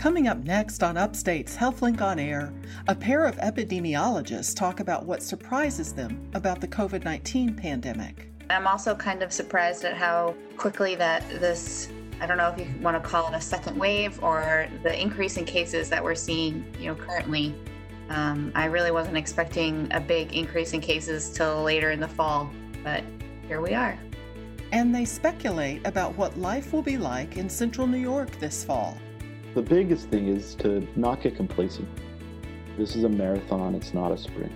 Coming up next on Upstate's HealthLink on Air, a pair of epidemiologists talk about what surprises them about the COVID 19 pandemic. I'm also kind of surprised at how quickly that this I don't know if you want to call it a second wave or the increase in cases that we're seeing, you know, currently. Um, I really wasn't expecting a big increase in cases till later in the fall, but here we are. And they speculate about what life will be like in central New York this fall. The biggest thing is to not get complacent. This is a marathon, it's not a sprint.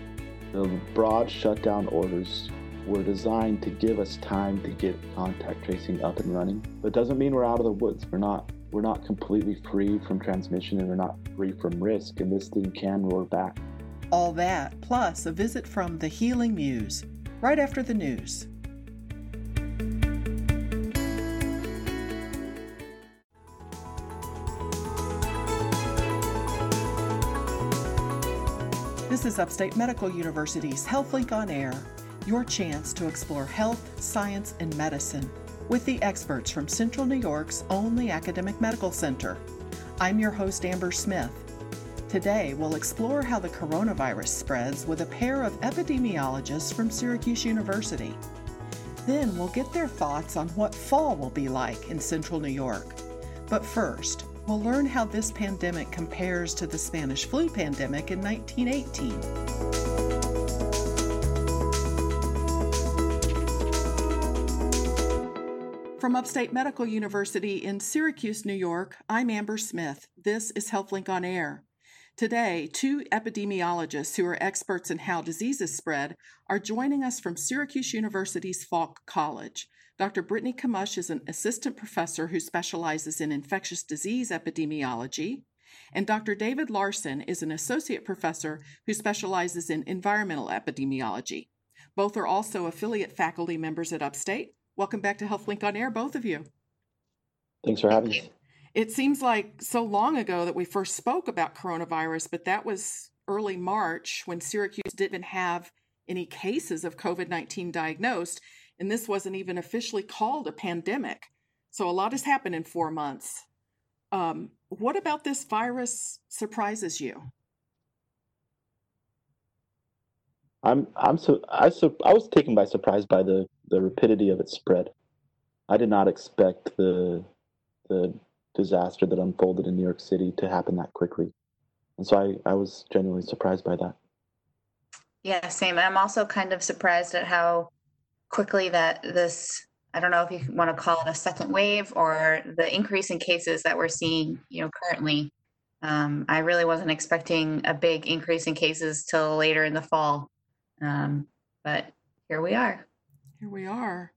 The broad shutdown orders were designed to give us time to get contact tracing up and running. But doesn't mean we're out of the woods. We're not we're not completely free from transmission and we're not free from risk and this thing can roar back. All that plus a visit from the Healing Muse right after the news. This is Upstate Medical University's HealthLink on Air your chance to explore health, science, and medicine with the experts from Central New York's only academic medical center. I'm your host, Amber Smith. Today, we'll explore how the coronavirus spreads with a pair of epidemiologists from Syracuse University. Then, we'll get their thoughts on what fall will be like in Central New York. But first, we'll learn how this pandemic compares to the Spanish flu pandemic in 1918. From Upstate Medical University in Syracuse, New York, I'm Amber Smith. This is HealthLink on Air. Today, two epidemiologists who are experts in how diseases spread are joining us from Syracuse University's Falk College. Dr. Brittany Kmush is an assistant professor who specializes in infectious disease epidemiology, and Dr. David Larsen is an associate professor who specializes in environmental epidemiology. Both are also affiliate faculty members at Upstate Welcome back to HealthLink on Air, both of you. Thanks for having us. It seems like so long ago that we first spoke about coronavirus, but that was early March when Syracuse didn't have any cases of COVID 19 diagnosed, and this wasn't even officially called a pandemic. So a lot has happened in four months. Um, what about this virus surprises you? I'm I'm so I so I was taken by surprise by the the rapidity of its spread. I did not expect the the disaster that unfolded in New York City to happen that quickly, and so I I was genuinely surprised by that. Yeah, same. I'm also kind of surprised at how quickly that this I don't know if you want to call it a second wave or the increase in cases that we're seeing, you know, currently. Um, I really wasn't expecting a big increase in cases till later in the fall. Um, but here we are. Here we are.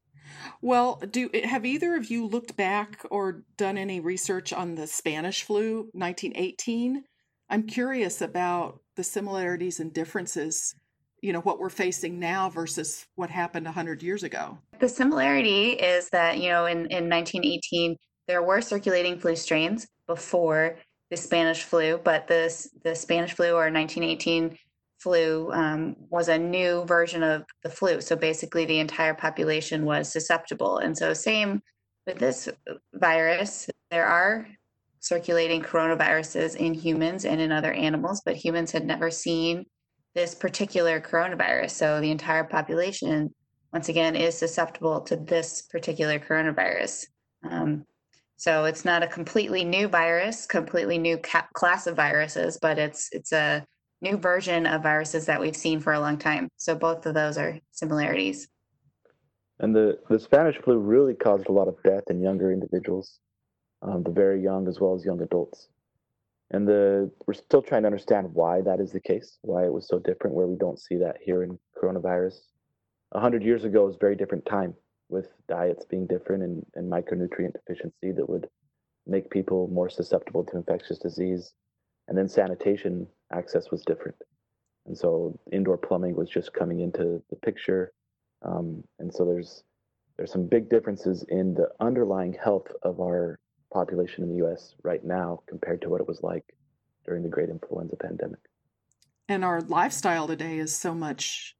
Well, do have either of you looked back or done any research on the Spanish flu 1918? I'm curious about the similarities and differences, you know, what we're facing now versus what happened 100 years ago. The similarity is that, you know, in, in 1918, there were circulating flu strains before the Spanish flu, but this the Spanish flu or 1918 flu um, was a new version of the flu. So basically, the entire population was susceptible. And so, same with this virus, there are circulating coronaviruses in humans and in other animals, but humans had never seen this particular coronavirus. So, the entire population, once again, is susceptible to this particular coronavirus. Um, so it's not a completely new virus, completely new ca- class of viruses, but it's it's a new version of viruses that we've seen for a long time. So both of those are similarities. And the, the Spanish flu really caused a lot of death in younger individuals, um, the very young as well as young adults. And the we're still trying to understand why that is the case, why it was so different, where we don't see that here in coronavirus. A hundred years ago was a very different time with diets being different and, and micronutrient deficiency that would make people more susceptible to infectious disease. And then sanitation access was different. And so indoor plumbing was just coming into the picture. Um, and so there's there's some big differences in the underlying health of our population in the us right now compared to what it was like during the great influenza pandemic and our lifestyle today is so much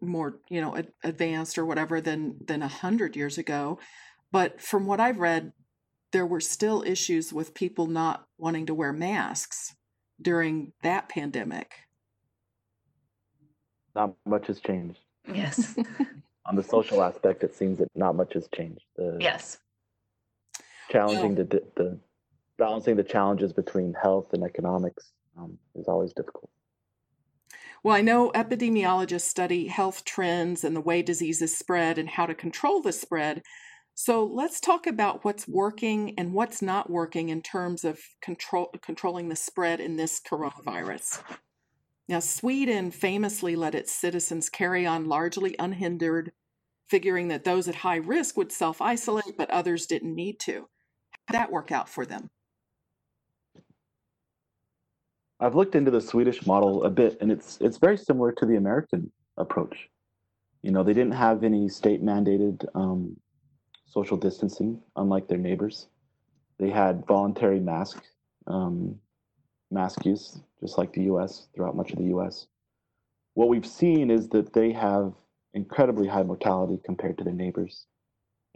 more you know advanced or whatever than than a hundred years ago but from what i've read there were still issues with people not wanting to wear masks during that pandemic. Not much has changed. Yes. On the social aspect, it seems that not much has changed. The yes. Challenging the, the balancing the challenges between health and economics um, is always difficult. Well, I know epidemiologists study health trends and the way diseases spread and how to control the spread. So let's talk about what's working and what's not working in terms of control, controlling the spread in this coronavirus. Now, Sweden famously let its citizens carry on largely unhindered, figuring that those at high risk would self isolate, but others didn't need to. That work out for them? I've looked into the Swedish model a bit, and it's it's very similar to the American approach. You know, they didn't have any state mandated um, social distancing, unlike their neighbors. They had voluntary mask um, mask use, just like the U.S. throughout much of the U.S. What we've seen is that they have incredibly high mortality compared to their neighbors,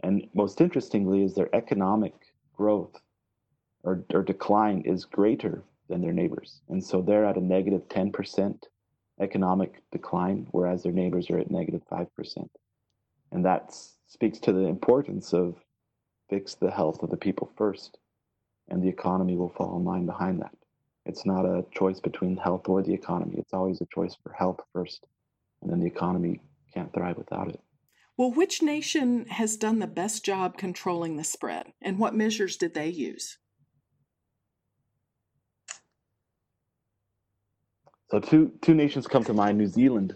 and most interestingly, is their economic growth or, or decline is greater than their neighbors, and so they're at a negative negative ten percent economic decline, whereas their neighbors are at negative negative five percent, and that speaks to the importance of fix the health of the people first, and the economy will fall in line behind that. It's not a choice between health or the economy. It's always a choice for health first, and then the economy can't thrive without it. Well, which nation has done the best job controlling the spread, and what measures did they use? So two two nations come to mind: New Zealand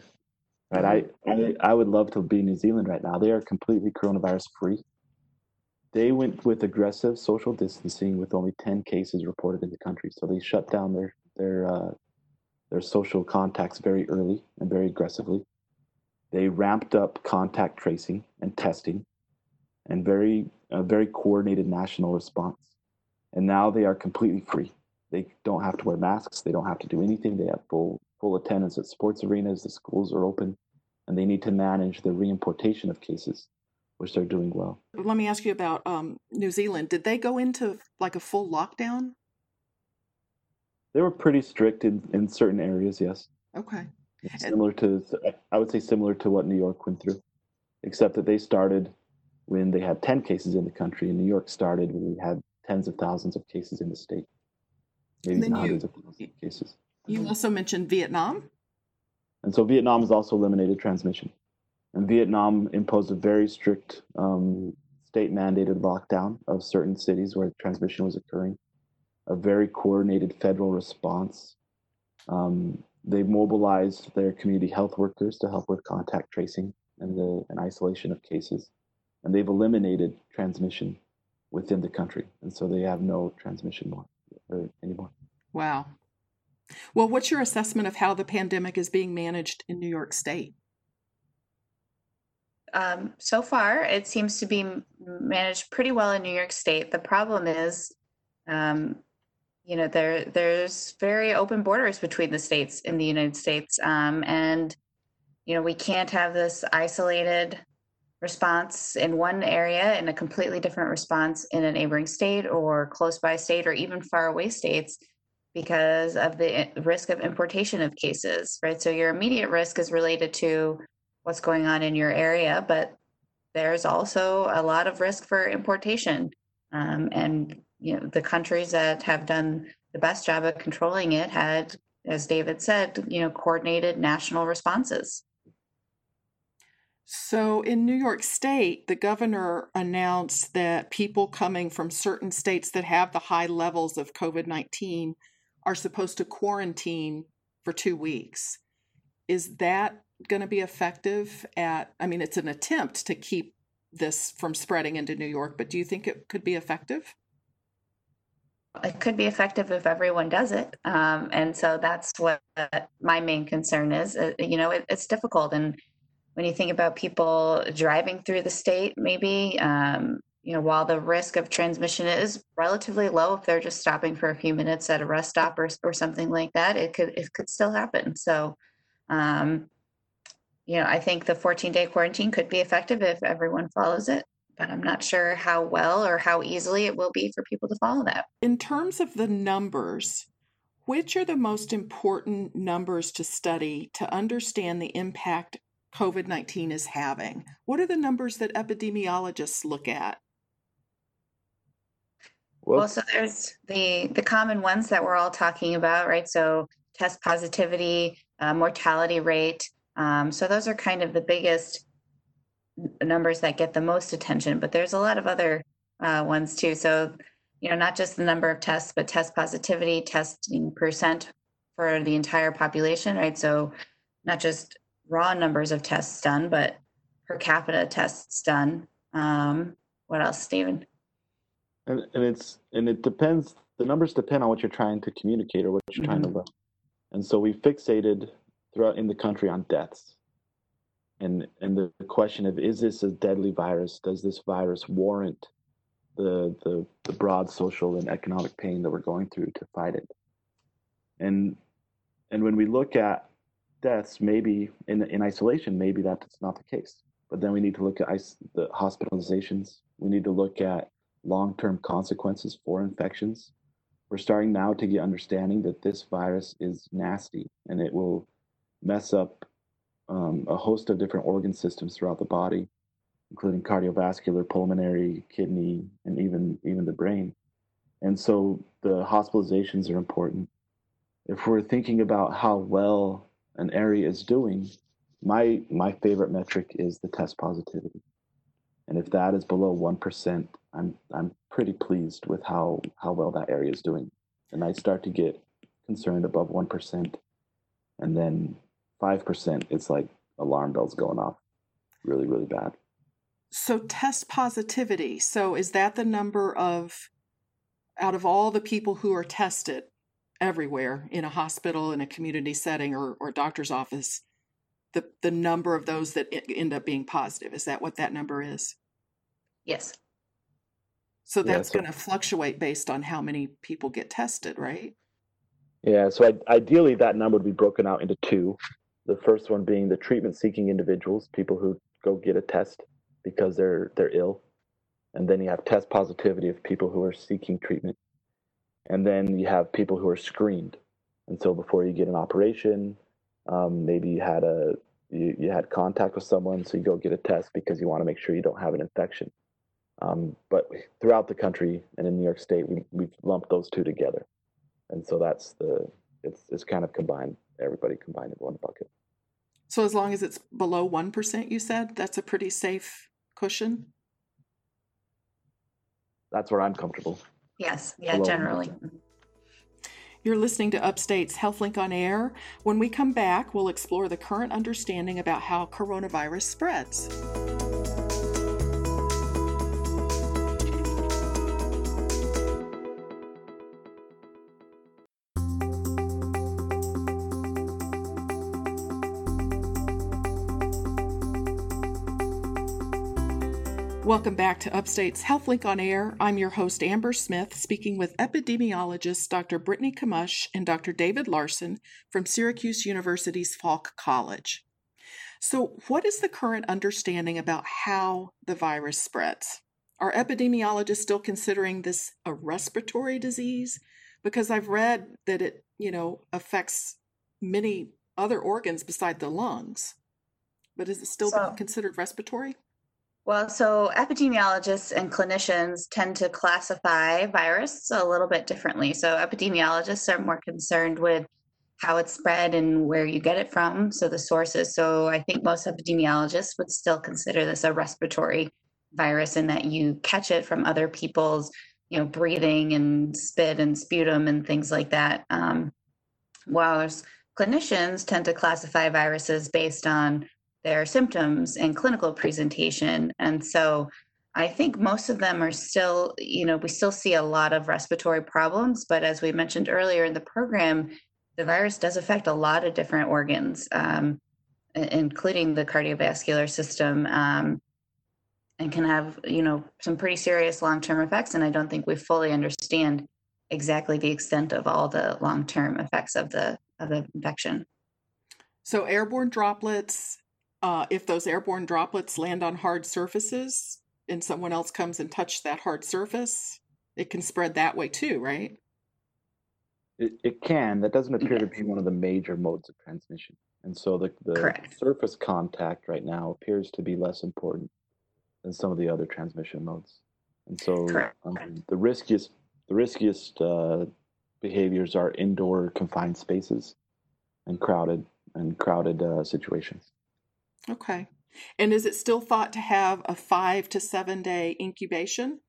right? I, I I would love to be New Zealand right now. They are completely coronavirus free. They went with aggressive social distancing with only ten cases reported in the country. So they shut down their their uh, their social contacts very early and very aggressively. They ramped up contact tracing and testing, and very a very coordinated national response. And now they are completely free. They don't have to wear masks. They don't have to do anything. They have full full attendance at sports arenas, the schools are open, and they need to manage the reimportation of cases, which they're doing well. Let me ask you about um, New Zealand. Did they go into like a full lockdown? They were pretty strict in, in certain areas, yes. Okay. Similar to, I would say, similar to what New York went through, except that they started when they had 10 cases in the country, and New York started when we had tens of thousands of cases in the state, maybe hundreds you, of thousands of cases. You also mentioned Vietnam. And so Vietnam has also eliminated transmission. And Vietnam imposed a very strict um, state mandated lockdown of certain cities where transmission was occurring, a very coordinated federal response. Um, they mobilized their community health workers to help with contact tracing and the and isolation of cases. And they've eliminated transmission within the country. And so they have no transmission more or anymore. Wow. Well, what's your assessment of how the pandemic is being managed in New York State? Um, so far, it seems to be managed pretty well in New York State. The problem is, um, you know, there there's very open borders between the states in the United States, um, and you know, we can't have this isolated response in one area and a completely different response in a neighboring state or close by state or even far away states because of the risk of importation of cases, right? So your immediate risk is related to what's going on in your area, but there's also a lot of risk for importation. Um, and you know the countries that have done the best job of controlling it had, as David said, you know, coordinated national responses. So in New York State, the governor announced that people coming from certain states that have the high levels of COVID 19 are supposed to quarantine for two weeks. Is that going to be effective at, I mean, it's an attempt to keep this from spreading into New York, but do you think it could be effective? It could be effective if everyone does it. Um, and so that's what my main concern is. Uh, you know, it, it's difficult. And when you think about people driving through the state, maybe, um, you know, while the risk of transmission is relatively low, if they're just stopping for a few minutes at a rest stop or, or something like that, it could it could still happen. So, um, you know, I think the 14 day quarantine could be effective if everyone follows it. But I'm not sure how well or how easily it will be for people to follow that. In terms of the numbers, which are the most important numbers to study to understand the impact COVID 19 is having? What are the numbers that epidemiologists look at? Well, well, so there's the the common ones that we're all talking about, right? So test positivity, uh, mortality rate. Um, so those are kind of the biggest numbers that get the most attention. But there's a lot of other uh, ones too. So you know, not just the number of tests, but test positivity, testing percent for the entire population, right? So not just raw numbers of tests done, but per capita tests done. Um, what else, Stephen? And, and it's and it depends. The numbers depend on what you're trying to communicate or what you're mm-hmm. trying to mm-hmm. learn. And so we fixated throughout in the country on deaths. And and the question of is this a deadly virus? Does this virus warrant the the, the broad social and economic pain that we're going through to fight it? And and when we look at deaths, maybe in in isolation, maybe that's not the case. But then we need to look at is- the hospitalizations. We need to look at long-term consequences for infections. We're starting now to get understanding that this virus is nasty and it will mess up um, a host of different organ systems throughout the body, including cardiovascular, pulmonary, kidney, and even even the brain. And so the hospitalizations are important. If we're thinking about how well an area is doing, my my favorite metric is the test positivity. And if that is below one percent, I'm I'm pretty pleased with how how well that area is doing. And I start to get concerned above one percent, and then five percent, it's like alarm bells going off, really really bad. So test positivity. So is that the number of out of all the people who are tested everywhere in a hospital, in a community setting, or or doctor's office? The, the number of those that end up being positive is that what that number is yes so that's yeah, so, going to fluctuate based on how many people get tested, right? Yeah. So I, ideally, that number would be broken out into two. The first one being the treatment-seeking individuals, people who go get a test because they're they're ill, and then you have test positivity of people who are seeking treatment, and then you have people who are screened. And so before you get an operation, um, maybe you had a you, you had contact with someone, so you go get a test because you want to make sure you don't have an infection. Um, but throughout the country and in New York State, we, we've lumped those two together. And so that's the, it's, it's kind of combined, everybody combined in one bucket. So as long as it's below 1%, you said, that's a pretty safe cushion? That's where I'm comfortable. Yes, yeah, below generally. 1%. Mm-hmm. You're listening to Upstate's HealthLink on Air. When we come back, we'll explore the current understanding about how coronavirus spreads. Welcome back to Upstate's HealthLink on Air. I'm your host, Amber Smith, speaking with epidemiologists Dr. Brittany Kmush and Dr. David Larsen from Syracuse University's Falk College. So, what is the current understanding about how the virus spreads? Are epidemiologists still considering this a respiratory disease? Because I've read that it, you know, affects many other organs beside the lungs. But is it still so, considered respiratory? Well, so epidemiologists and clinicians tend to classify virus a little bit differently. So epidemiologists are more concerned with how it's spread and where you get it from, so the sources. So I think most epidemiologists would still consider this a respiratory virus in that you catch it from other people's, you know, breathing and spit and sputum and things like that. Um, whilst clinicians tend to classify viruses based on their symptoms and clinical presentation. And so I think most of them are still, you know, we still see a lot of respiratory problems. But as we mentioned earlier in the program, the virus does affect a lot of different organs, um, including the cardiovascular system, um, and can have, you know, some pretty serious long term effects. And I don't think we fully understand exactly the extent of all the long term effects of the of the infection. So airborne droplets uh, if those airborne droplets land on hard surfaces, and someone else comes and touches that hard surface, it can spread that way too, right? It, it can. That doesn't appear to be one of the major modes of transmission. And so the, the Correct. surface contact right now appears to be less important than some of the other transmission modes. And so um, the riskiest the riskiest uh, behaviors are indoor confined spaces and crowded and crowded uh, situations. Okay. And is it still thought to have a five to seven day incubation?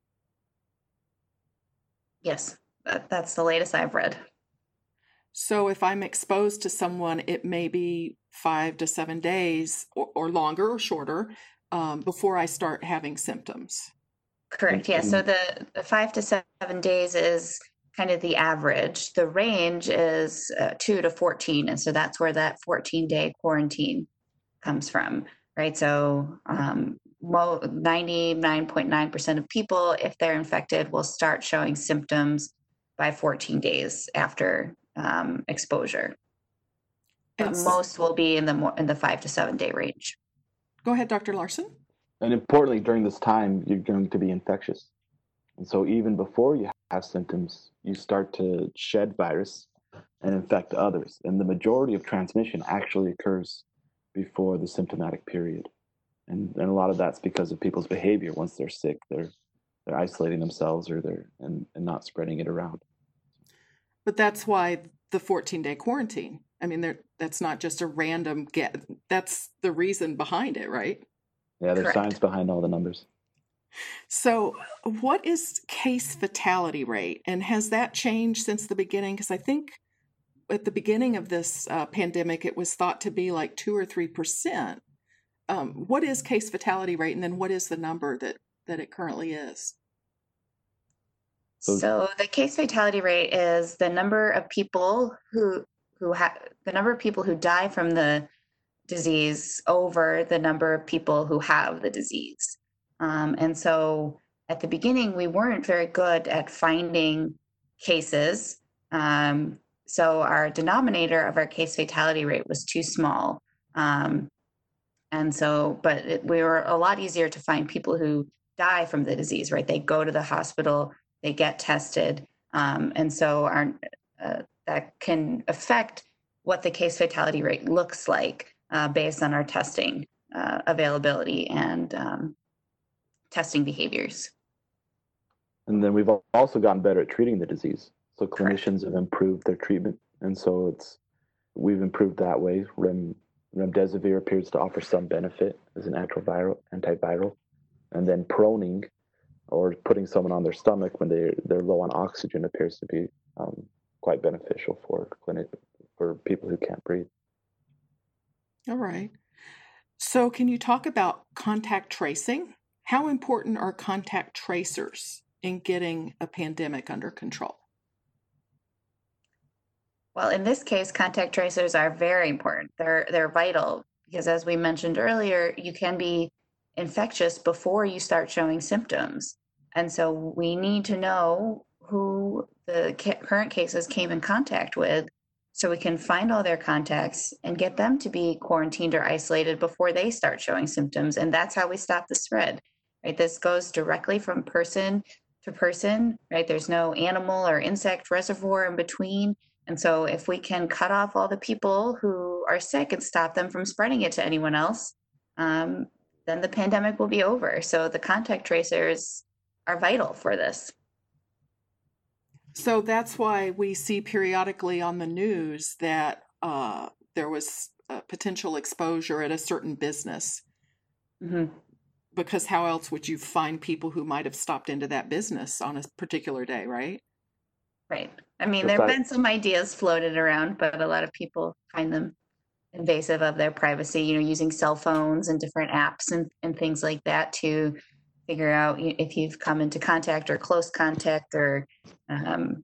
Yes, that, that's the latest I've read. So if I'm exposed to someone, it may be five to seven days or, or longer or shorter um, before I start having symptoms. Correct. Yeah. So the, the five to seven days is kind of the average. The range is uh, two to 14. And so that's where that 14 day quarantine comes from, right? So um, mo- 99.9% of people, if they're infected, will start showing symptoms by 14 days after um, exposure. But And most will be in the more, in the five to seven day range. Go ahead, Dr. Larsen. And importantly, during this time, you're going to be infectious. And so even before you have symptoms, you start to shed virus and infect others. And the majority of transmission actually occurs before the symptomatic period. And, and a lot of that's because of people's behavior. Once they're sick, they're they're isolating themselves or they're and, and not spreading it around. But that's why the 14 day quarantine. I mean, that's not just a random get. That's the reason behind it, right? Yeah, there's Correct. science behind all the numbers. So, what is case fatality rate, and has that changed since the beginning? Because I think at the beginning of this uh, pandemic, it was thought to be like two or three percent. Um, what is case fatality rate, and then what is the number that that it currently is? So- So the case fatality rate is the number of people who who have the number of people who die from the disease over the number of people who have the disease. Um, and so at the beginning, we weren't very good at finding cases. Um, so our denominator of our case fatality rate was too small. Um, and so, but it, we were a lot easier to find people who die from the disease, right? They go to the hospital, they get tested. Um, and so our, uh, that can affect what the case fatality rate looks like uh, based on our testing uh, availability and um, testing behaviors. And then we've also gotten better at treating the disease. So clinicians have improved their treatment, and so it's we've improved that way. Rem, remdesivir appears to offer some benefit as an antiviral, antiviral, and then proning, or putting someone on their stomach when they they're low on oxygen, appears to be um, quite beneficial for clinic for people who can't breathe. All right. So, can you talk about contact tracing? How important are contact tracers in getting a pandemic under control? Well, in this case, contact tracers are very important. They're they're vital because, as we mentioned earlier, you can be infectious before you start showing symptoms, and so we need to know who the ca- current cases came in contact with, so we can find all their contacts and get them to be quarantined or isolated before they start showing symptoms, and that's how we stop the spread. Right? This goes directly from person to person. Right? There's no animal or insect reservoir in between. And so, if we can cut off all the people who are sick and stop them from spreading it to anyone else, um, then the pandemic will be over. So, the contact tracers are vital for this. So that's why we see periodically on the news that uh, there was potential exposure at a certain business. hmm Because how else would you find people who might have stopped into that business on a particular day, right? Right. I mean, there have been some ideas floated around, but a lot of people find them invasive of their privacy, you know, using cell phones and different apps and, and things like that to figure out if you've come into contact or close contact or, um,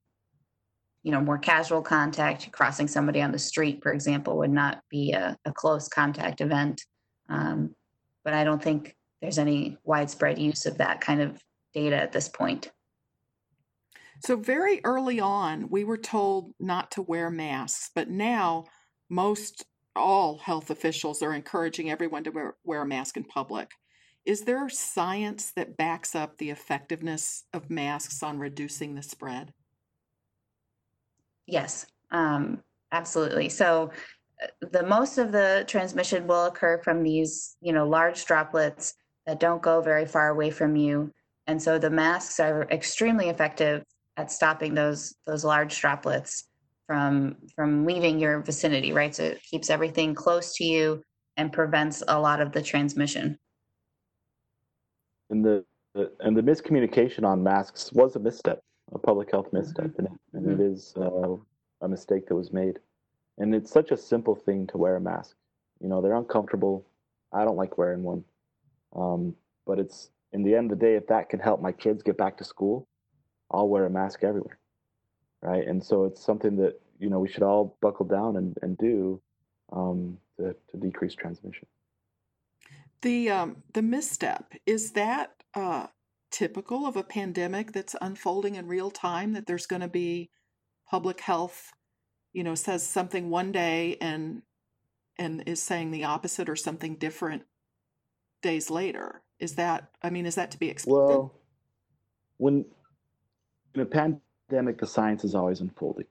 you know, more casual contact. Crossing somebody on the street, for example, would not be a, a close contact event. Um, but I don't think there's any widespread use of that kind of data at this point. So, very early on, we were told not to wear masks, but now most all health officials are encouraging everyone to wear, wear a mask in public. Is there science that backs up the effectiveness of masks on reducing the spread? Yes, um, absolutely. So uh, the most of the transmission will occur from these, you know, large droplets that don't go very far away from you. And so the masks are extremely effective at stopping those those large droplets from from leaving your vicinity, right? So it keeps everything close to you and prevents a lot of the transmission. And the, the and the miscommunication on masks was a misstep, a public health misstep, mm-hmm. and, and mm-hmm. it is uh, a mistake that was made. And it's such a simple thing to wear a mask. You know, they're uncomfortable. I don't like wearing one, um, but it's in the end of the day, if that can help my kids get back to school, I'll wear a mask everywhere, right? And so it's something that you know we should all buckle down and, and do um, to, to decrease transmission. The um, the misstep is that uh, typical of a pandemic that's unfolding in real time. That there's going to be public health, you know, says something one day and and is saying the opposite or something different days later. Is that I mean, is that to be expected? Well, when in a pandemic, the science is always unfolding,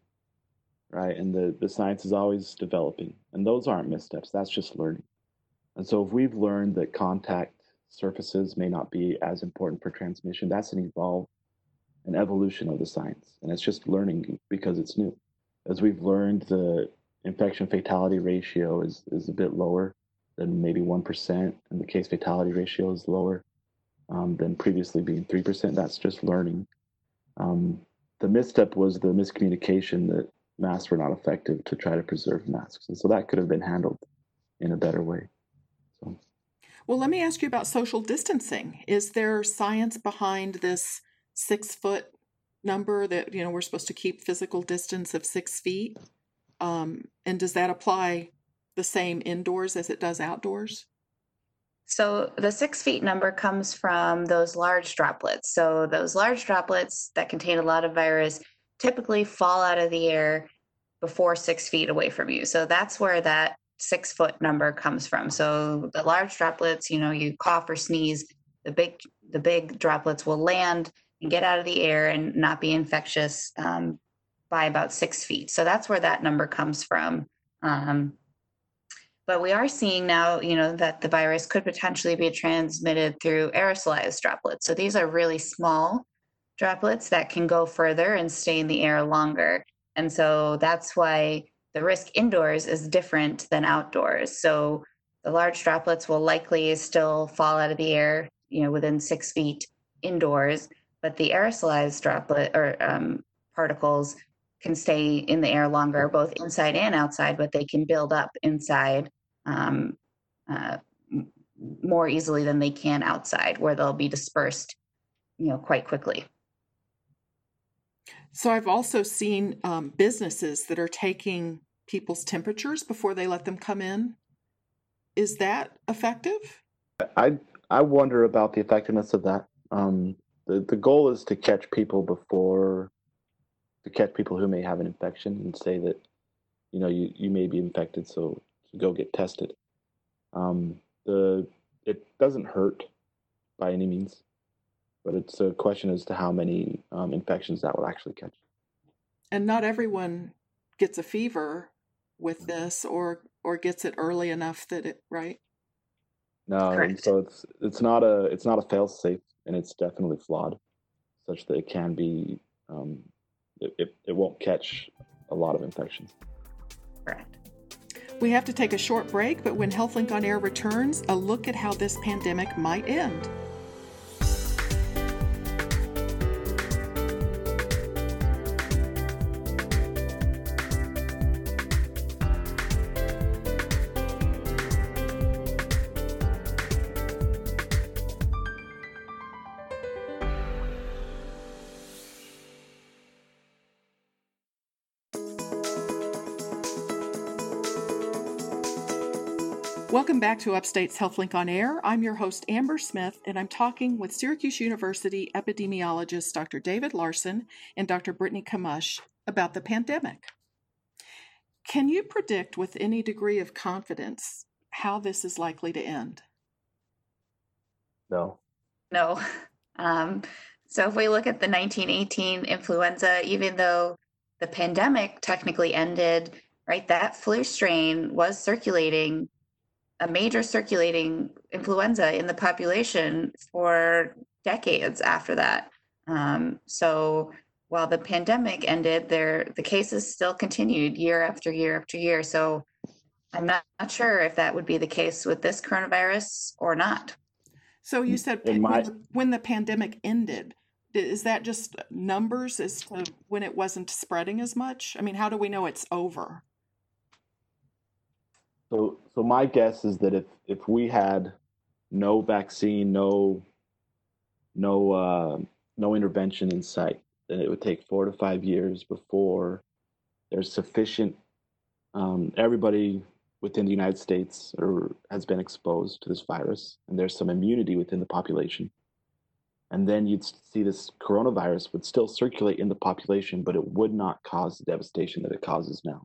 right? And the, the science is always developing. And those aren't missteps, that's just learning. And so if we've learned that contact surfaces may not be as important for transmission, that's an evolve, an evolution of the science. And it's just learning because it's new. As we've learned, the infection fatality ratio is, is a bit lower than maybe 1%, and the case fatality ratio is lower um, than previously being 3%. That's just learning. Um, the misstep was the miscommunication that masks were not effective to try to preserve masks. And so that could have been handled in a better way. So. Well, let me ask you about social distancing. Is there science behind this six foot number that, you know, we're supposed to keep physical distance of six feet? Um, and does that apply the same indoors as it does outdoors? So the six feet number comes from those large droplets. So those large droplets that contain a lot of virus typically fall out of the air before six feet away from you. So that's where that six foot number comes from. So the large droplets, you know, you cough or sneeze, the big the big droplets will land and get out of the air and not be infectious um, by about six feet. So that's where that number comes from. Um, but we are seeing now, you know, that the virus could potentially be transmitted through aerosolized droplets. So these are really small droplets that can go further and stay in the air longer. And so that's why the risk indoors is different than outdoors. So the large droplets will likely still fall out of the air, you know, within six feet indoors, but the aerosolized droplet or um, particles can stay in the air longer, both inside and outside, but they can build up inside um, uh, more easily than they can outside, where they'll be dispersed, you know, quite quickly. So I've also seen um, businesses that are taking people's temperatures before they let them come in. Is that effective? I I wonder about the effectiveness of that. Um, the the goal is to catch people before to catch people who may have an infection and say that you know you, you may be infected, so go get tested. Um, the it doesn't hurt by any means, but it's a question as to how many um, infections that will actually catch. And not everyone gets a fever with this, or or gets it early enough that it right. No, and so it's it's not a it's not a fail safe, and it's definitely flawed, such that it can be um, it, it, it won't catch a lot of infections. Correct. We have to take a short break, but when HealthLink on Air returns, a look at how this pandemic might end. Welcome back to Upstate's HealthLink on Air. I'm your host, Amber Smith, and I'm talking with Syracuse University epidemiologist Dr. David Larsen and Dr. Brittany Kmush about the pandemic. Can you predict with any degree of confidence how this is likely to end? No. No. Um, so if we look at the 1918 influenza, even though the pandemic technically ended, right, that flu strain was circulating, a major circulating influenza in the population for decades after that. Um, so while the pandemic ended, there the cases still continued year after year after year. So I'm not, not sure if that would be the case with this coronavirus or not. So you said In my- when, the, when the pandemic ended, is that just numbers as to when it wasn't spreading as much? I mean, how do we know it's over? So, so my guess is that if if we had no vaccine, no no uh, no intervention in sight, then it would take four to five years before there's sufficient um, everybody within the United States or has been exposed to this virus, and there's some immunity within the population. And then you'd see this coronavirus would still circulate in the population, but it would not cause the devastation that it causes now.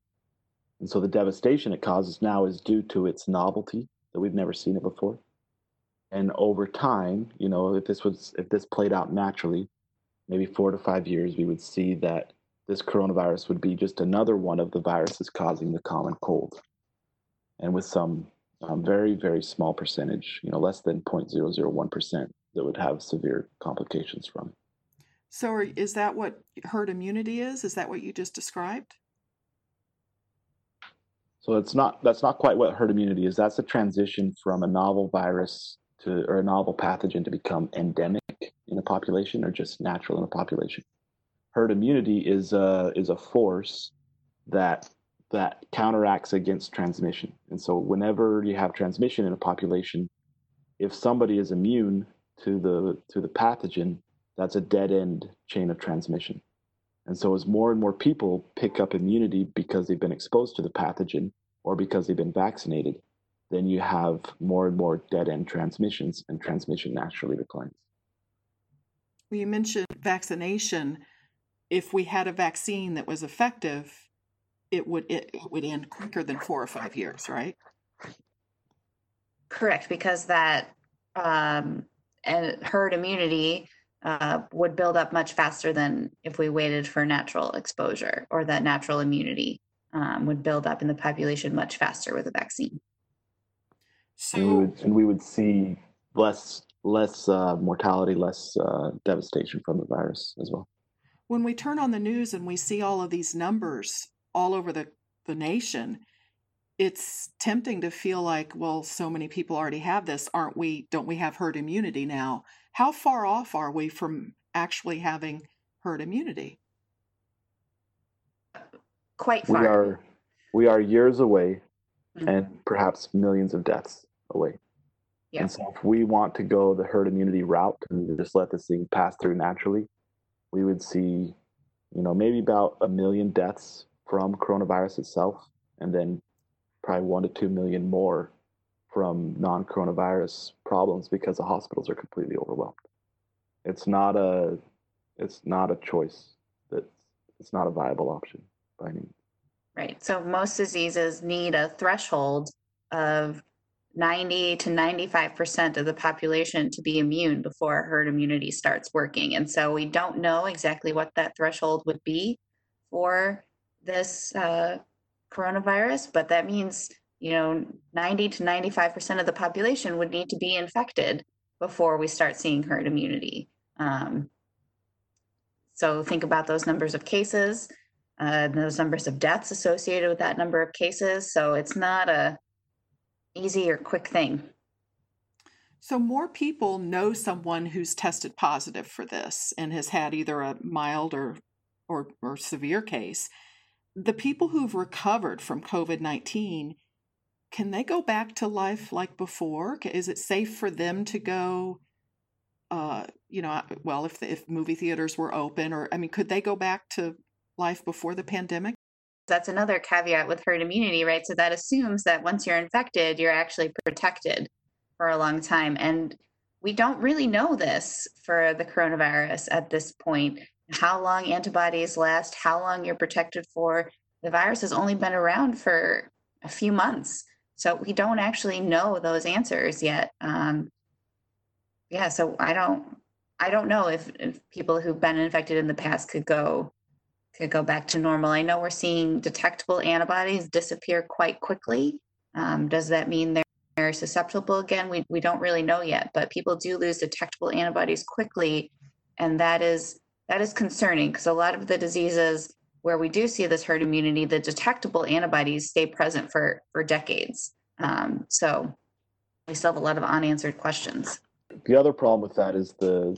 And so the devastation it causes now is due to its novelty that we've never seen it before. And over time, you know, if this was if this played out naturally, maybe four to five years, we would see that this coronavirus would be just another one of the viruses causing the common cold. And with some um, very, very small percentage, you know, less than 0.001% that would have severe complications from it. So is that what herd immunity is? Is that what you just described? So it's not that's not quite what herd immunity is. That's a transition from a novel virus to or a novel pathogen to become endemic in a population or just natural in a population. Herd immunity is a is a force that that counteracts against transmission. And so whenever you have transmission in a population, if somebody is immune to the to the pathogen, that's a dead end chain of transmission. And so, as more and more people pick up immunity because they've been exposed to the pathogen or because they've been vaccinated, then you have more and more dead end transmissions, and transmission naturally declines. Well, you mentioned vaccination. If we had a vaccine that was effective, it would it, it would end quicker than four or five years, right? Correct, because that um, and herd immunity uh, would build up much faster than if we waited for natural exposure, or that natural immunity um, would build up in the population much faster with a vaccine. And we So would, and we would see less less uh, mortality, less uh, devastation from the virus as well. when we turn on the news and we see all of these numbers all over the, the nation, it's tempting to feel like, well, so many people already have this. Aren't we? Don't we have herd immunity now? How far off are we from actually having herd immunity? Quite We are we are years away, Mhm. and perhaps millions of deaths away. Yeah. And so, if we want to go the herd immunity route and just let this thing pass through naturally, we would see, you know, maybe about a million deaths from coronavirus itself, and then probably one to two million more from non-coronavirus problems because the hospitals are completely overwhelmed. It's not a, it's not a choice. That it's not a viable option Right. So most diseases need a threshold of 90 to 95% of the population to be immune before herd immunity starts working. And so we don't know exactly what that threshold would be for this uh, coronavirus, but that means, you know, 90 to 95% of the population would need to be infected before we start seeing herd immunity. Um, so think about those numbers of cases uh, those numbers of deaths associated with that number of cases. So it's not a easy or quick thing. So more people know someone who's tested positive for this and has had either a mild or or, or severe case. The people who've recovered from COVID nineteen, can they go back to life like before? Is it safe for them to go? Uh, you know, well, if the, if movie theaters were open, or I mean, could they go back to life before the pandemic? That's another caveat with herd immunity, right? So that assumes that once you're infected, you're actually protected for a long time. And we don't really know this for the coronavirus at this point. How long antibodies last, how long you're protected for. The virus has only been around for a few months. So we don't actually know those answers yet. Um, yeah, so I don't I don't know if, if people who've been infected in the past could go go back to normal. I know we're seeing detectable antibodies disappear quite quickly. Um, does that mean they're, they're susceptible again? We, we don't really know yet, but people do lose detectable antibodies quickly, and that is that is concerning because a lot of the diseases where we do see this herd immunity, the detectable antibodies stay present for for decades. Um, so we still have a lot of unanswered questions. The other problem with that is the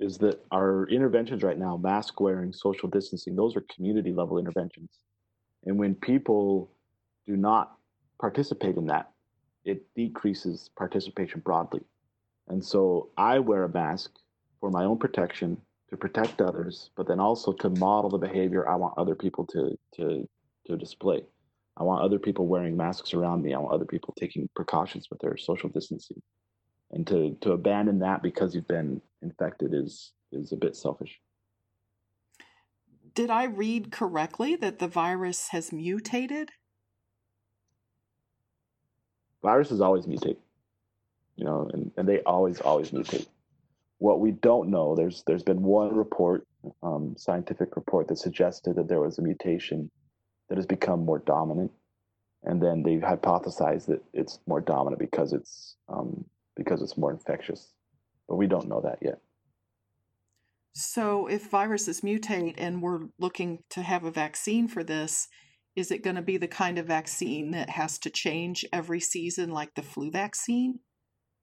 is that our interventions right now, mask wearing, social distancing, those are community level interventions. And when people do not participate in that, it decreases participation broadly. And so I wear a mask for my own protection, to protect others, but then also to model the behavior I want other people to to to display. I want other people wearing masks around me. I want other people taking precautions with their social distancing and to to abandon that because you've been infected is is a bit selfish. Did I read correctly that the virus has mutated? Viruses always mutate, you know, and, and they always always mutate. What we don't know, there's there's been one report, um, scientific report that suggested that there was a mutation that has become more dominant, and then they hypothesized that it's more dominant because it's um, because it's more infectious. But we don't know that yet. So, if viruses mutate and we're looking to have a vaccine for this, is it going to be the kind of vaccine that has to change every season, like the flu vaccine,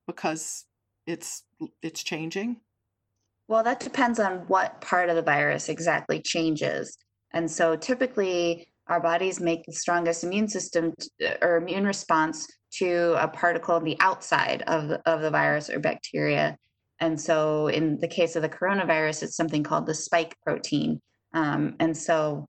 because it's it's changing? Well, that depends on what part of the virus exactly changes. And so, typically, our bodies make the strongest immune system uh, or immune response to a particle on the outside of the, of the virus or bacteria. And so, in the case of the coronavirus, it's something called the spike protein. Um, and so,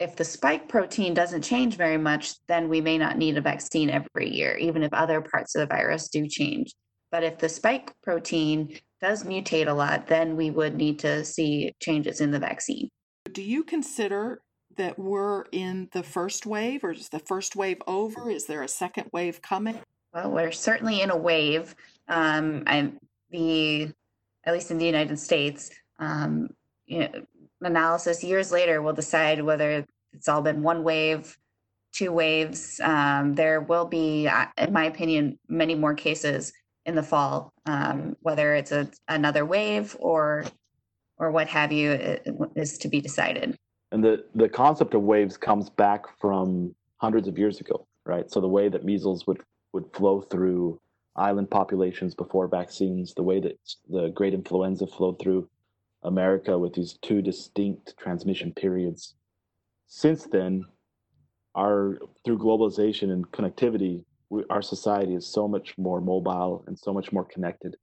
if the spike protein doesn't change very much, then we may not need a vaccine every year, even if other parts of the virus do change. But if the spike protein does mutate a lot, then we would need to see changes in the vaccine. Do you consider that we're in the first wave, or is the first wave over? Is there a second wave coming? Well, we're certainly in a wave. Um, the, at least in the United States, um, you know, analysis years later will decide whether it's all been one wave, two waves. Um, there will be, uh, in my opinion, many more cases in the fall, um, whether it's a, another wave or or what have you is to be decided. And the, the concept of waves comes back from hundreds of years ago, right? So the way that measles would, would flow through island populations before vaccines, the way that the great influenza flowed through America with these two distinct transmission periods. Since then, our through globalization and connectivity, we, our society is so much more mobile and so much more connected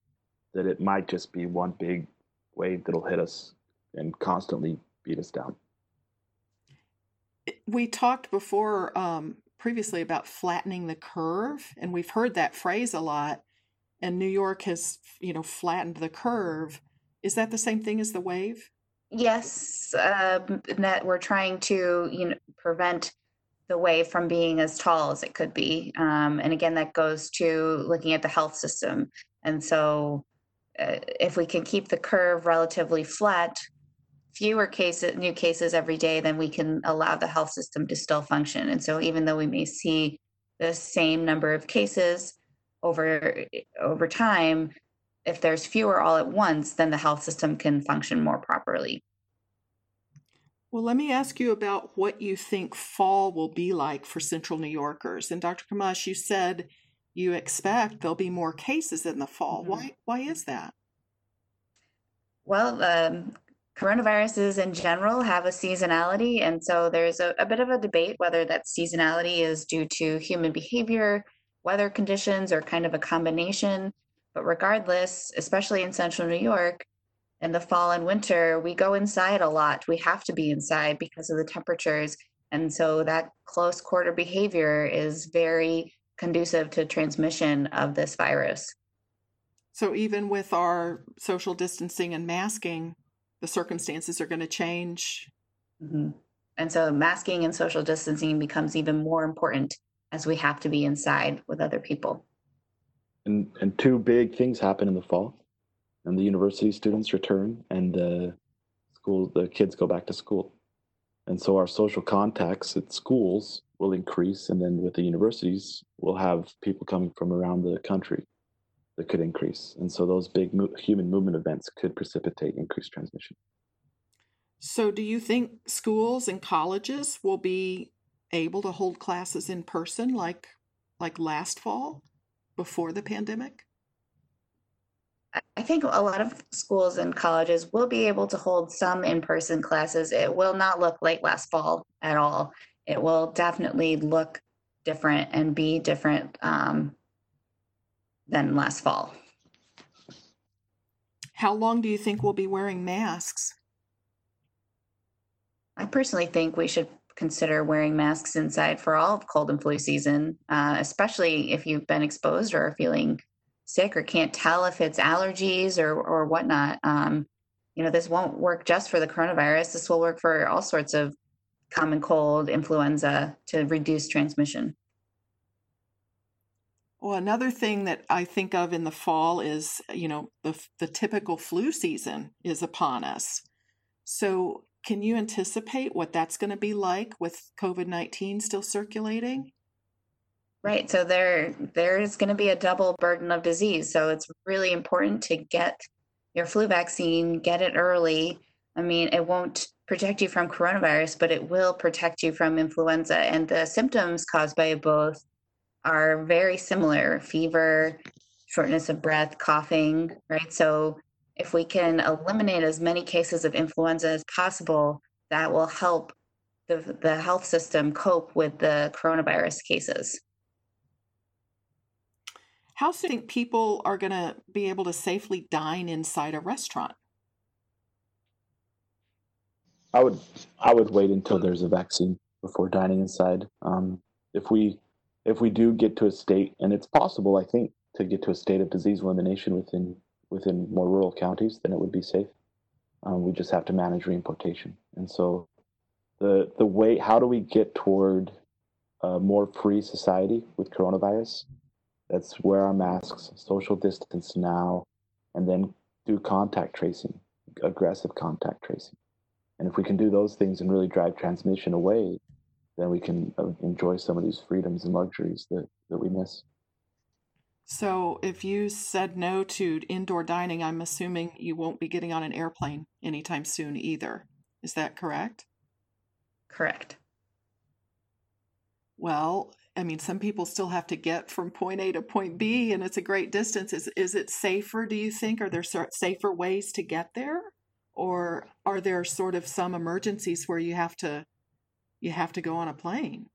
that it might just be one big wave that'll hit us and constantly beat us down we talked before um, previously about flattening the curve, and we've heard that phrase a lot. And New York has, you know, flattened the curve. Is that the same thing as the wave? Yes, uh, that we're trying to, you know, prevent the wave from being as tall as it could be. Um, and again, that goes to looking at the health system. And so, uh, if we can keep the curve relatively flat, fewer cases, new cases every day, then we can allow the health system to still function. And so, even though we may see the same number of cases over over time, if there's fewer all at once, then the health system can function more properly. Well, let me ask you about what you think fall will be like for Central New Yorkers. And Dr. Kmush, you said you expect there'll be more cases in the fall. Mm-hmm. Why? Why is that? Well, um, coronaviruses in general have a seasonality. And so there's a, a, bit of a debate whether that seasonality is due to human behavior, weather conditions, or kind of a combination. But regardless, especially in central New York, in the fall and winter, we go inside a lot. We have to be inside because of the temperatures. And so that close quarter behavior is very conducive to transmission of this virus. So even with our social distancing and masking, the circumstances are going to change. Mm-hmm. And so masking and social distancing becomes even more important as we have to be inside with other people. And and two big things happen in the fall. and the university students return, and the school the kids go back to school, and so our social contacts at schools will increase, and then with the universities, we'll have people coming from around the country that could increase, and so those big mo- human movement events could precipitate increased transmission. So, do you think schools and colleges will be able to hold classes in person like like last fall before the pandemic? I think a lot of schools and colleges will be able to hold some in person classes. It will not look like last fall at all. It will definitely look different and be different um, than last fall. How long do you think we'll be wearing masks? I personally think we should consider wearing masks inside for all of cold and flu season, uh, especially if you've been exposed or are feeling sick or can't tell if it's allergies or or whatnot. Um, you know, this won't work just for the coronavirus. This will work for all sorts of common cold, influenza to reduce transmission. Well, another thing that I think of in the fall is, you know, the the typical flu season is upon us. So, can you anticipate what that's going to be like with COVID 19 still circulating? Right. So there there is going to be a double burden of disease. So it's really important to get your flu vaccine, get it early. I mean, it won't protect you from coronavirus, but it will protect you from influenza. And the symptoms caused by both are very similar fever, shortness of breath, coughing, right? So if we can eliminate as many cases of influenza as possible, that will help the, the health system cope with the coronavirus cases. How do you think people are going to be able to safely dine inside a restaurant? I would I would wait until there's a vaccine before dining inside. Um, if we if we do get to a state, and it's possible, I think, to get to a state of disease elimination within within more rural counties, then it would be safe. Um, we just have to manage reimportation. And so, the the way how do we get toward a more free society with coronavirus? That's wear our masks, social distance now, and then do contact tracing, aggressive contact tracing. And if we can do those things and really drive transmission away, then we can uh, enjoy some of these freedoms and luxuries that, that we miss. So, if you said no to indoor dining, I'm assuming you won't be getting on an airplane anytime soon either. Is that correct? Correct. Well, I mean, some people still have to get from point A to point B, and it's a great distance. Is is it safer? Do you think? Are there safer ways to get there, or are there sort of some emergencies where you have to you have to go on a plane?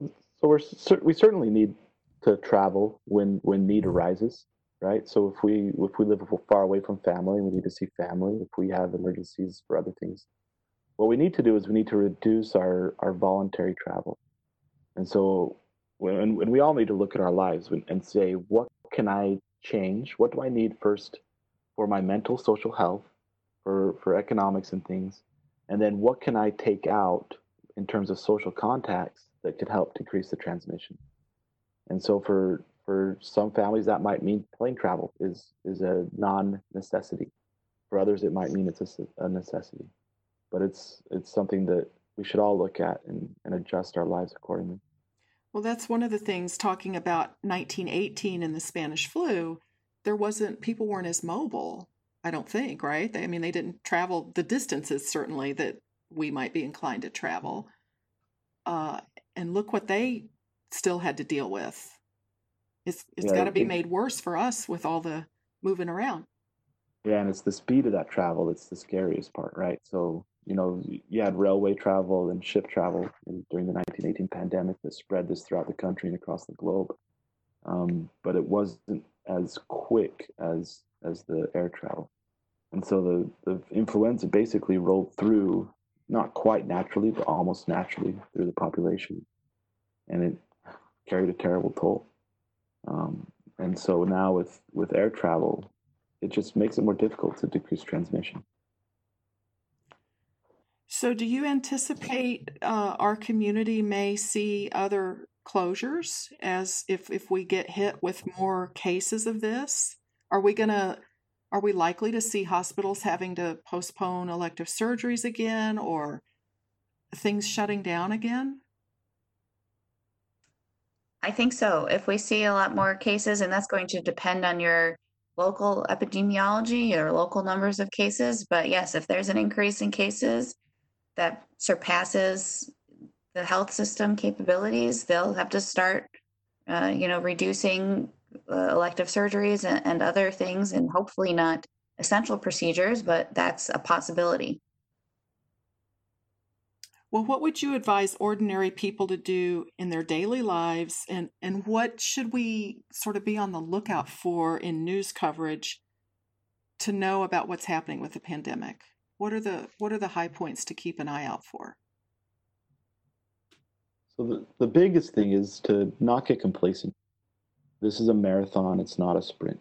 So we're we certainly need to travel when when need arises, right? So if we if we live far away from family, we need to see family. If we have emergencies for other things, what we need to do is we need to reduce our our voluntary travel. And so when, when we all need to look at our lives and say, what can I change? What do I need first for my mental social health, for for economics and things, and then what can I take out in terms of social contacts that could help decrease the transmission? And so for for some families that might mean plane travel is is a non-necessity. For others it might mean it's a, a necessity. But it's it's something that we should all look at and, and adjust our lives accordingly. Well, that's one of the things talking about 1918 and the Spanish flu. There wasn't, people weren't as mobile, I don't think, right? They, I mean, they didn't travel the distances, certainly, that we might be inclined to travel. Uh, and look what they still had to deal with. It's it's yeah, got to be made worse for us with all the moving around. Yeah, and it's the speed of that travel that's the scariest part, right? So you know, you had railway travel and ship travel during the 1918 pandemic that spread this throughout the country and across the globe. Um, but it wasn't as quick as as the air travel. And so the, the influenza basically rolled through, not quite naturally, but almost naturally through the population. And it carried a terrible toll. Um, and so now with, with air travel, it just makes it more difficult to decrease transmission. So, do you anticipate uh, our community may see other closures as if if we get hit with more cases of this? Are we going to Are we likely to see hospitals having to postpone elective surgeries again or things shutting down again? I think so. If we see a lot more cases, and that's going to depend on your local epidemiology or local numbers of cases. But yes, if there's an increase in cases that surpasses the health system capabilities, they'll have to start, uh, you know, reducing uh, elective surgeries and, and other things, and hopefully not essential procedures, but that's a possibility. Well, what would you advise ordinary people to do in their daily lives, and, and what should we sort of be on the lookout for in news coverage to know about what's happening with the pandemic? What are the what are the high points to keep an eye out for? So the, the biggest thing is to not get complacent. This is a marathon, it's not a sprint.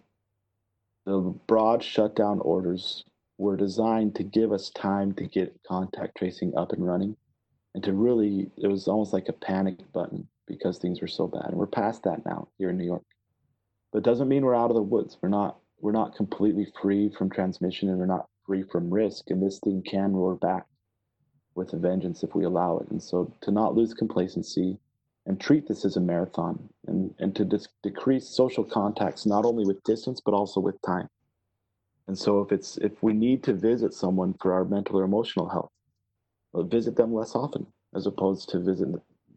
The broad shutdown orders were designed to give us time to get contact tracing up and running and to really, it was almost like a panic button because things were so bad. And we're past that now here in New York. But it doesn't mean we're out of the woods. We're not we're not completely free from transmission and we're not free from risk. And this thing can roar back with a vengeance if we allow it. And so to not lose complacency, and treat this as a marathon and, and to dis- decrease social contacts not only with distance but also with time. And so if it's if we need to visit someone for our mental or emotional health we'll visit them less often as opposed to visit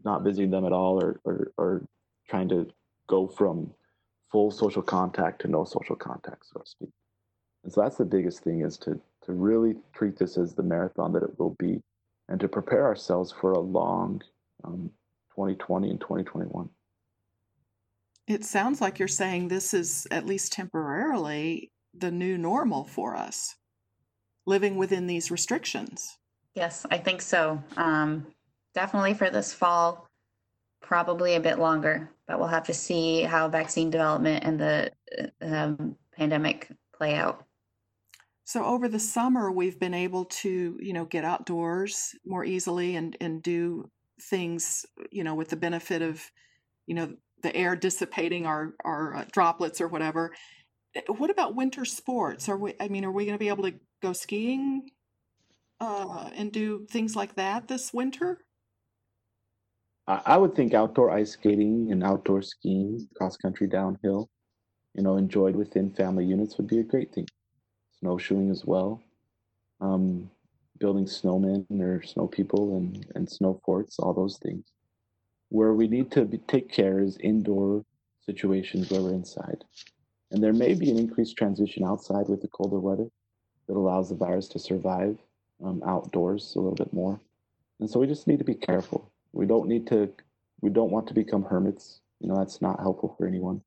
not visiting them at all or, or, or trying to go from full social contact to no social contact so to speak. And so that's the biggest thing is to to really treat this as the marathon that it will be and to prepare ourselves for a long um, 2020 and 2021. It sounds like you're saying this is, at least temporarily, the new normal for us, living within these restrictions. Yes, I think so. Um, definitely for this fall, probably a bit longer, but we'll have to see how vaccine development and the um, pandemic play out. So over the summer, we've been able to, you know, get outdoors more easily and and do things, you know, with the benefit of, you know, the air dissipating our our uh, droplets or whatever. Eh, what about winter sports? Are we? I mean, are we going to be able to go skiing uh, and do things like that this winter? I would think outdoor ice skating and outdoor skiing, cross country downhill, you know, enjoyed within family units would be a great thing. Snowshoeing as well. Um, building snowmen or snow people and, and snow forts, all those things. Where we need to be, take care is indoor situations where we're inside. And there may be an increased transition outside with the colder weather that allows the virus to survive um, outdoors a little bit more. And so we just need to be careful. We don't need to, we don't want to become hermits. You know, that's not helpful for anyone.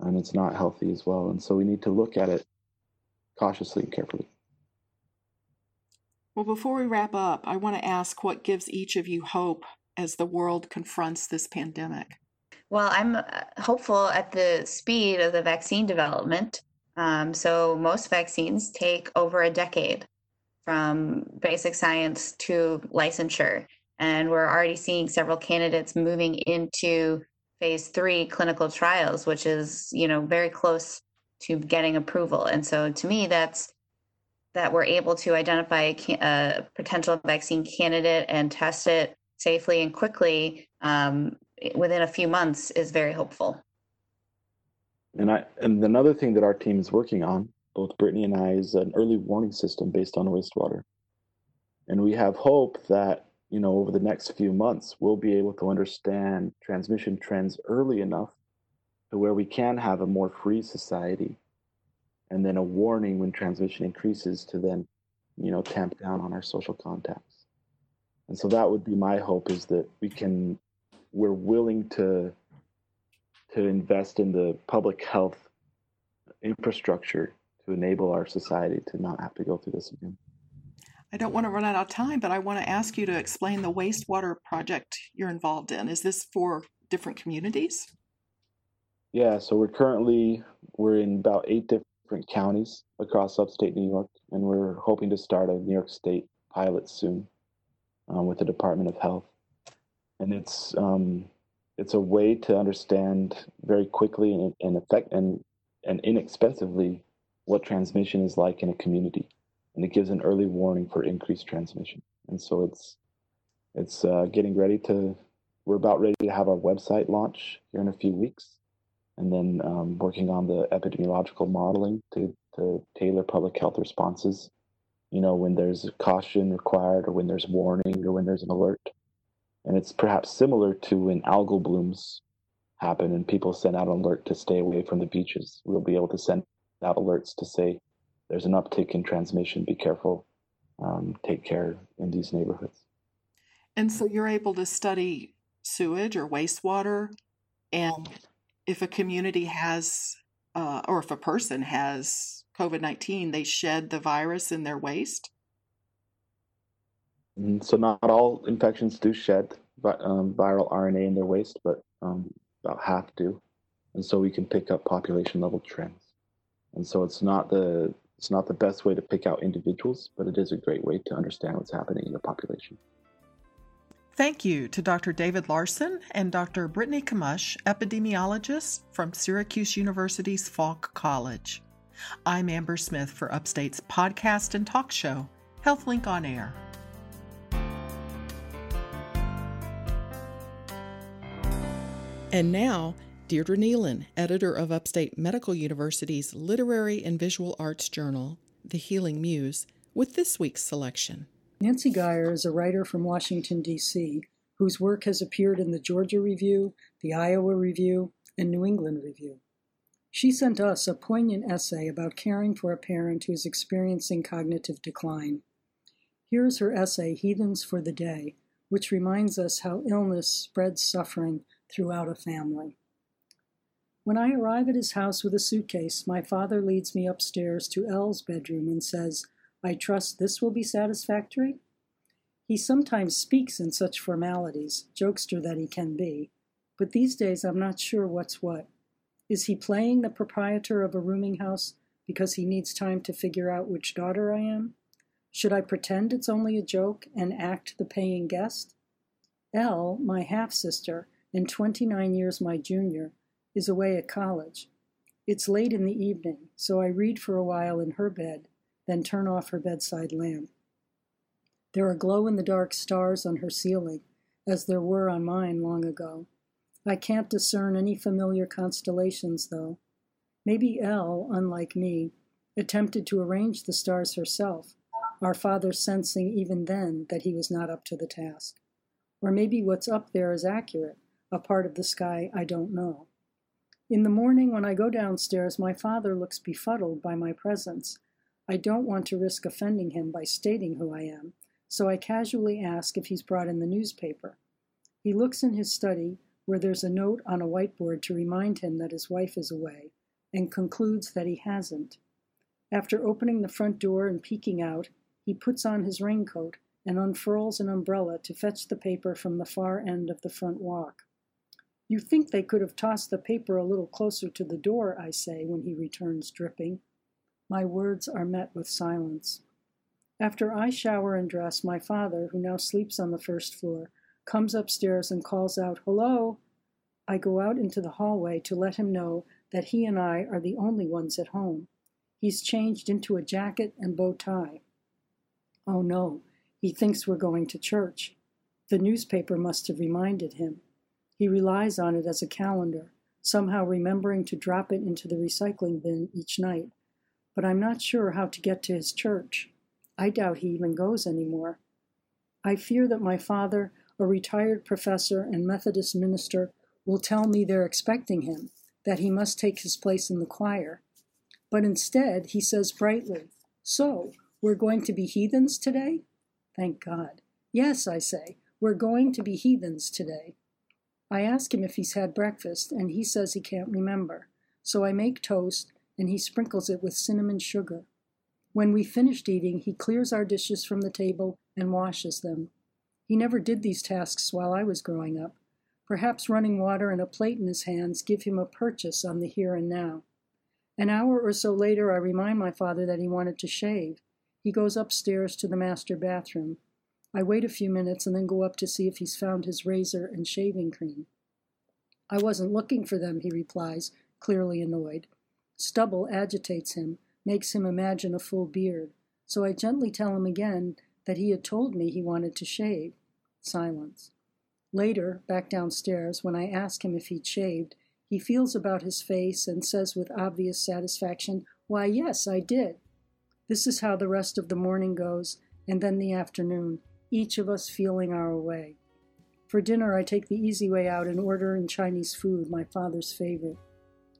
And it's not healthy as well. And so we need to look at it cautiously and carefully. Well, before we wrap up, I want to ask what gives each of you hope as the world confronts this pandemic? Well, I'm uh, hopeful at the speed of the vaccine development. Um, so, most vaccines take over a decade from basic science to licensure. And we're already seeing several candidates moving into phase three clinical trials, which is, you know, very close to getting approval. And so to me, that's that we're able to identify a, a potential vaccine candidate and test it safely and quickly um, within a few months is very hopeful. And I and another thing that our team is working on, both Brittany and I, is an early warning system based on wastewater. And we have hope that you know over the next few months we'll be able to understand transmission trends early enough to where we can have a more free society and then a warning when transmission increases to then, you know, tamp down on our social contacts. And so that would be my hope is that we can, we're willing to, to invest in the public health infrastructure to enable our society to not have to go through this again. I don't want to run out of time, but I want to ask you to explain the wastewater project you're involved in. Is this for different communities? Yeah, so we're currently we're in about eight different different counties across upstate New York, and we're hoping to start a New York State pilot soon um, with the Department of Health. And it's um, it's a way to understand very quickly and, and effect and and inexpensively what transmission is like in a community, and it gives an early warning for increased transmission. And so it's it's uh, getting ready to. We're about ready to have our website launch here in a few weeks, and then um, working on the epidemiological modeling to to tailor public health responses. You know, when there's caution required, or when there's warning, or when there's an alert. And it's perhaps similar to when algal blooms happen and people send out an alert to stay away from the beaches. We'll be able to send out alerts to say there's an uptick in transmission, be careful, um, take care in these neighborhoods. And so you're able to study sewage or wastewater, and if a community has, uh, or if a person has COVID 19, they shed the virus in their waste? Mm, so, not all infections do shed um, viral RNA in their waste, but um, about half do. And so we can pick up population level trends. And so it's not the it's not the best way to pick out individuals, but it is a great way to understand what's happening in the population. Thank you to Dr. David Larsen and Dr. Brittany Kmush, epidemiologists from Syracuse University's Falk College. I'm Amber Smith for Upstate's podcast and talk show, HealthLink on Air. And now, Deirdre Neilen, editor of Upstate Medical University's Literary and Visual Arts Journal, The Healing Muse, with this week's selection. Nancy Geyer is a writer from Washington, D.C., whose work has appeared in the Georgia Review, the Iowa Review, and New England Review. She sent us a poignant essay about caring for a parent who is experiencing cognitive decline. Here's her essay, Heathens for the Day, which reminds us how illness spreads suffering throughout a family. When I arrive at his house with a suitcase, my father leads me upstairs to Elle's bedroom and says, I trust this will be satisfactory? He sometimes speaks in such formalities, jokester that he can be, but these days I'm not sure what's what. Is he playing the proprietor of a rooming house because he needs time to figure out which daughter I am? Should I pretend it's only a joke and act the paying guest? Elle, my half sister, and 29 years my junior, is away at college. It's late in the evening, so I read for a while in her bed, then turn off her bedside lamp. There are glow in the dark stars on her ceiling, as there were on mine long ago. I can't discern any familiar constellations, though. Maybe Elle, unlike me, attempted to arrange the stars herself, our father sensing even then that he was not up to the task. Or maybe what's up there is accurate, a part of the sky I don't know. In the morning, when I go downstairs, my father looks befuddled by my presence. I don't want to risk offending him by stating who I am, so I casually ask if he's brought in the newspaper. He looks in his study, where there's a note on a whiteboard to remind him that his wife is away, and concludes that he hasn't. After opening the front door and peeking out, he puts on his raincoat and unfurls an umbrella to fetch the paper from the far end of the front walk. You think they could have tossed the paper a little closer to the door, I say, when he returns dripping. My words are met with silence. After I shower and dress, my father, who now sleeps on the first floor, comes upstairs and calls out, Hello! I go out into the hallway to let him know that he and I are the only ones at home. He's changed into a jacket and bow tie. Oh no, he thinks we're going to church. The newspaper must have reminded him. He relies on it as a calendar, somehow remembering to drop it into the recycling bin each night. But I'm not sure how to get to his church. I doubt he even goes anymore. I fear that my father, a retired professor and Methodist minister, will tell me they're expecting him, that he must take his place in the choir. But instead, he says brightly, So, we're going to be heathens today? Thank God. Yes, I say, we're going to be heathens today. I ask him if he's had breakfast, and he says he can't remember. So I make toast, and he sprinkles it with cinnamon sugar. When we finished eating, he clears our dishes from the table and washes them. He never did these tasks while I was growing up. Perhaps running water and a plate in his hands give him a purchase on the here and now. An hour or so later, I remind my father that he wanted to shave. He goes upstairs to the master bathroom. I wait a few minutes and then go up to see if he's found his razor and shaving cream. I wasn't looking for them, he replies, clearly annoyed. Stubble agitates him, makes him imagine a full beard, so I gently tell him again that he had told me he wanted to shave. Silence. Later, back downstairs, when I ask him if he'd shaved, he feels about his face and says with obvious satisfaction, Why, yes, I did. This is how the rest of the morning goes, and then the afternoon, each of us feeling our way. For dinner, I take the easy way out and order in Chinese food, my father's favorite.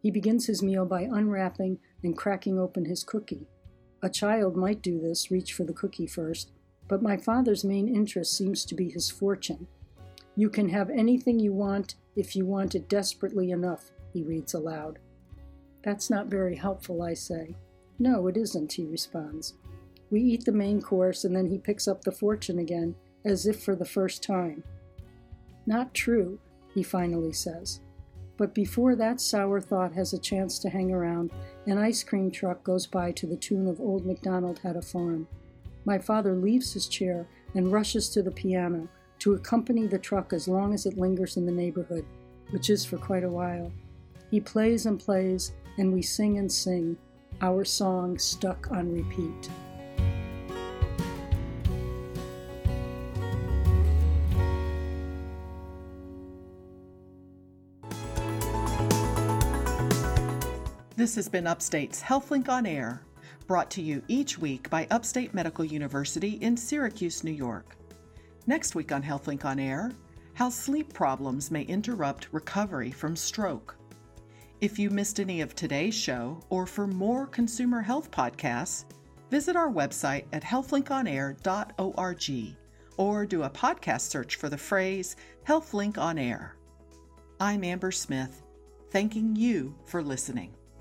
He begins his meal by unwrapping and cracking open his cookie. A child might do this, reach for the cookie first, but my father's main interest seems to be his fortune. You can have anything you want if you want it desperately enough, he reads aloud. That's not very helpful, I say. No, it isn't, he responds. We eat the main course and then he picks up the fortune again, as if for the first time. Not true, he finally says. But before that sour thought has a chance to hang around, an ice cream truck goes by to the tune of Old MacDonald Had a Farm. My father leaves his chair and rushes to the piano to accompany the truck as long as it lingers in the neighborhood, which is for quite a while. He plays and plays, and we sing and sing, our song stuck on repeat. This has been Upstate's HealthLink on Air, brought to you each week by Upstate Medical University in Syracuse, New York. Next week on HealthLink on Air, how sleep problems may interrupt recovery from stroke. If you missed any of today's show, or for more consumer health podcasts, visit our website at healthlinkonair.org or do a podcast search for the phrase HealthLink on Air. I'm Amber Smith, thanking you for listening.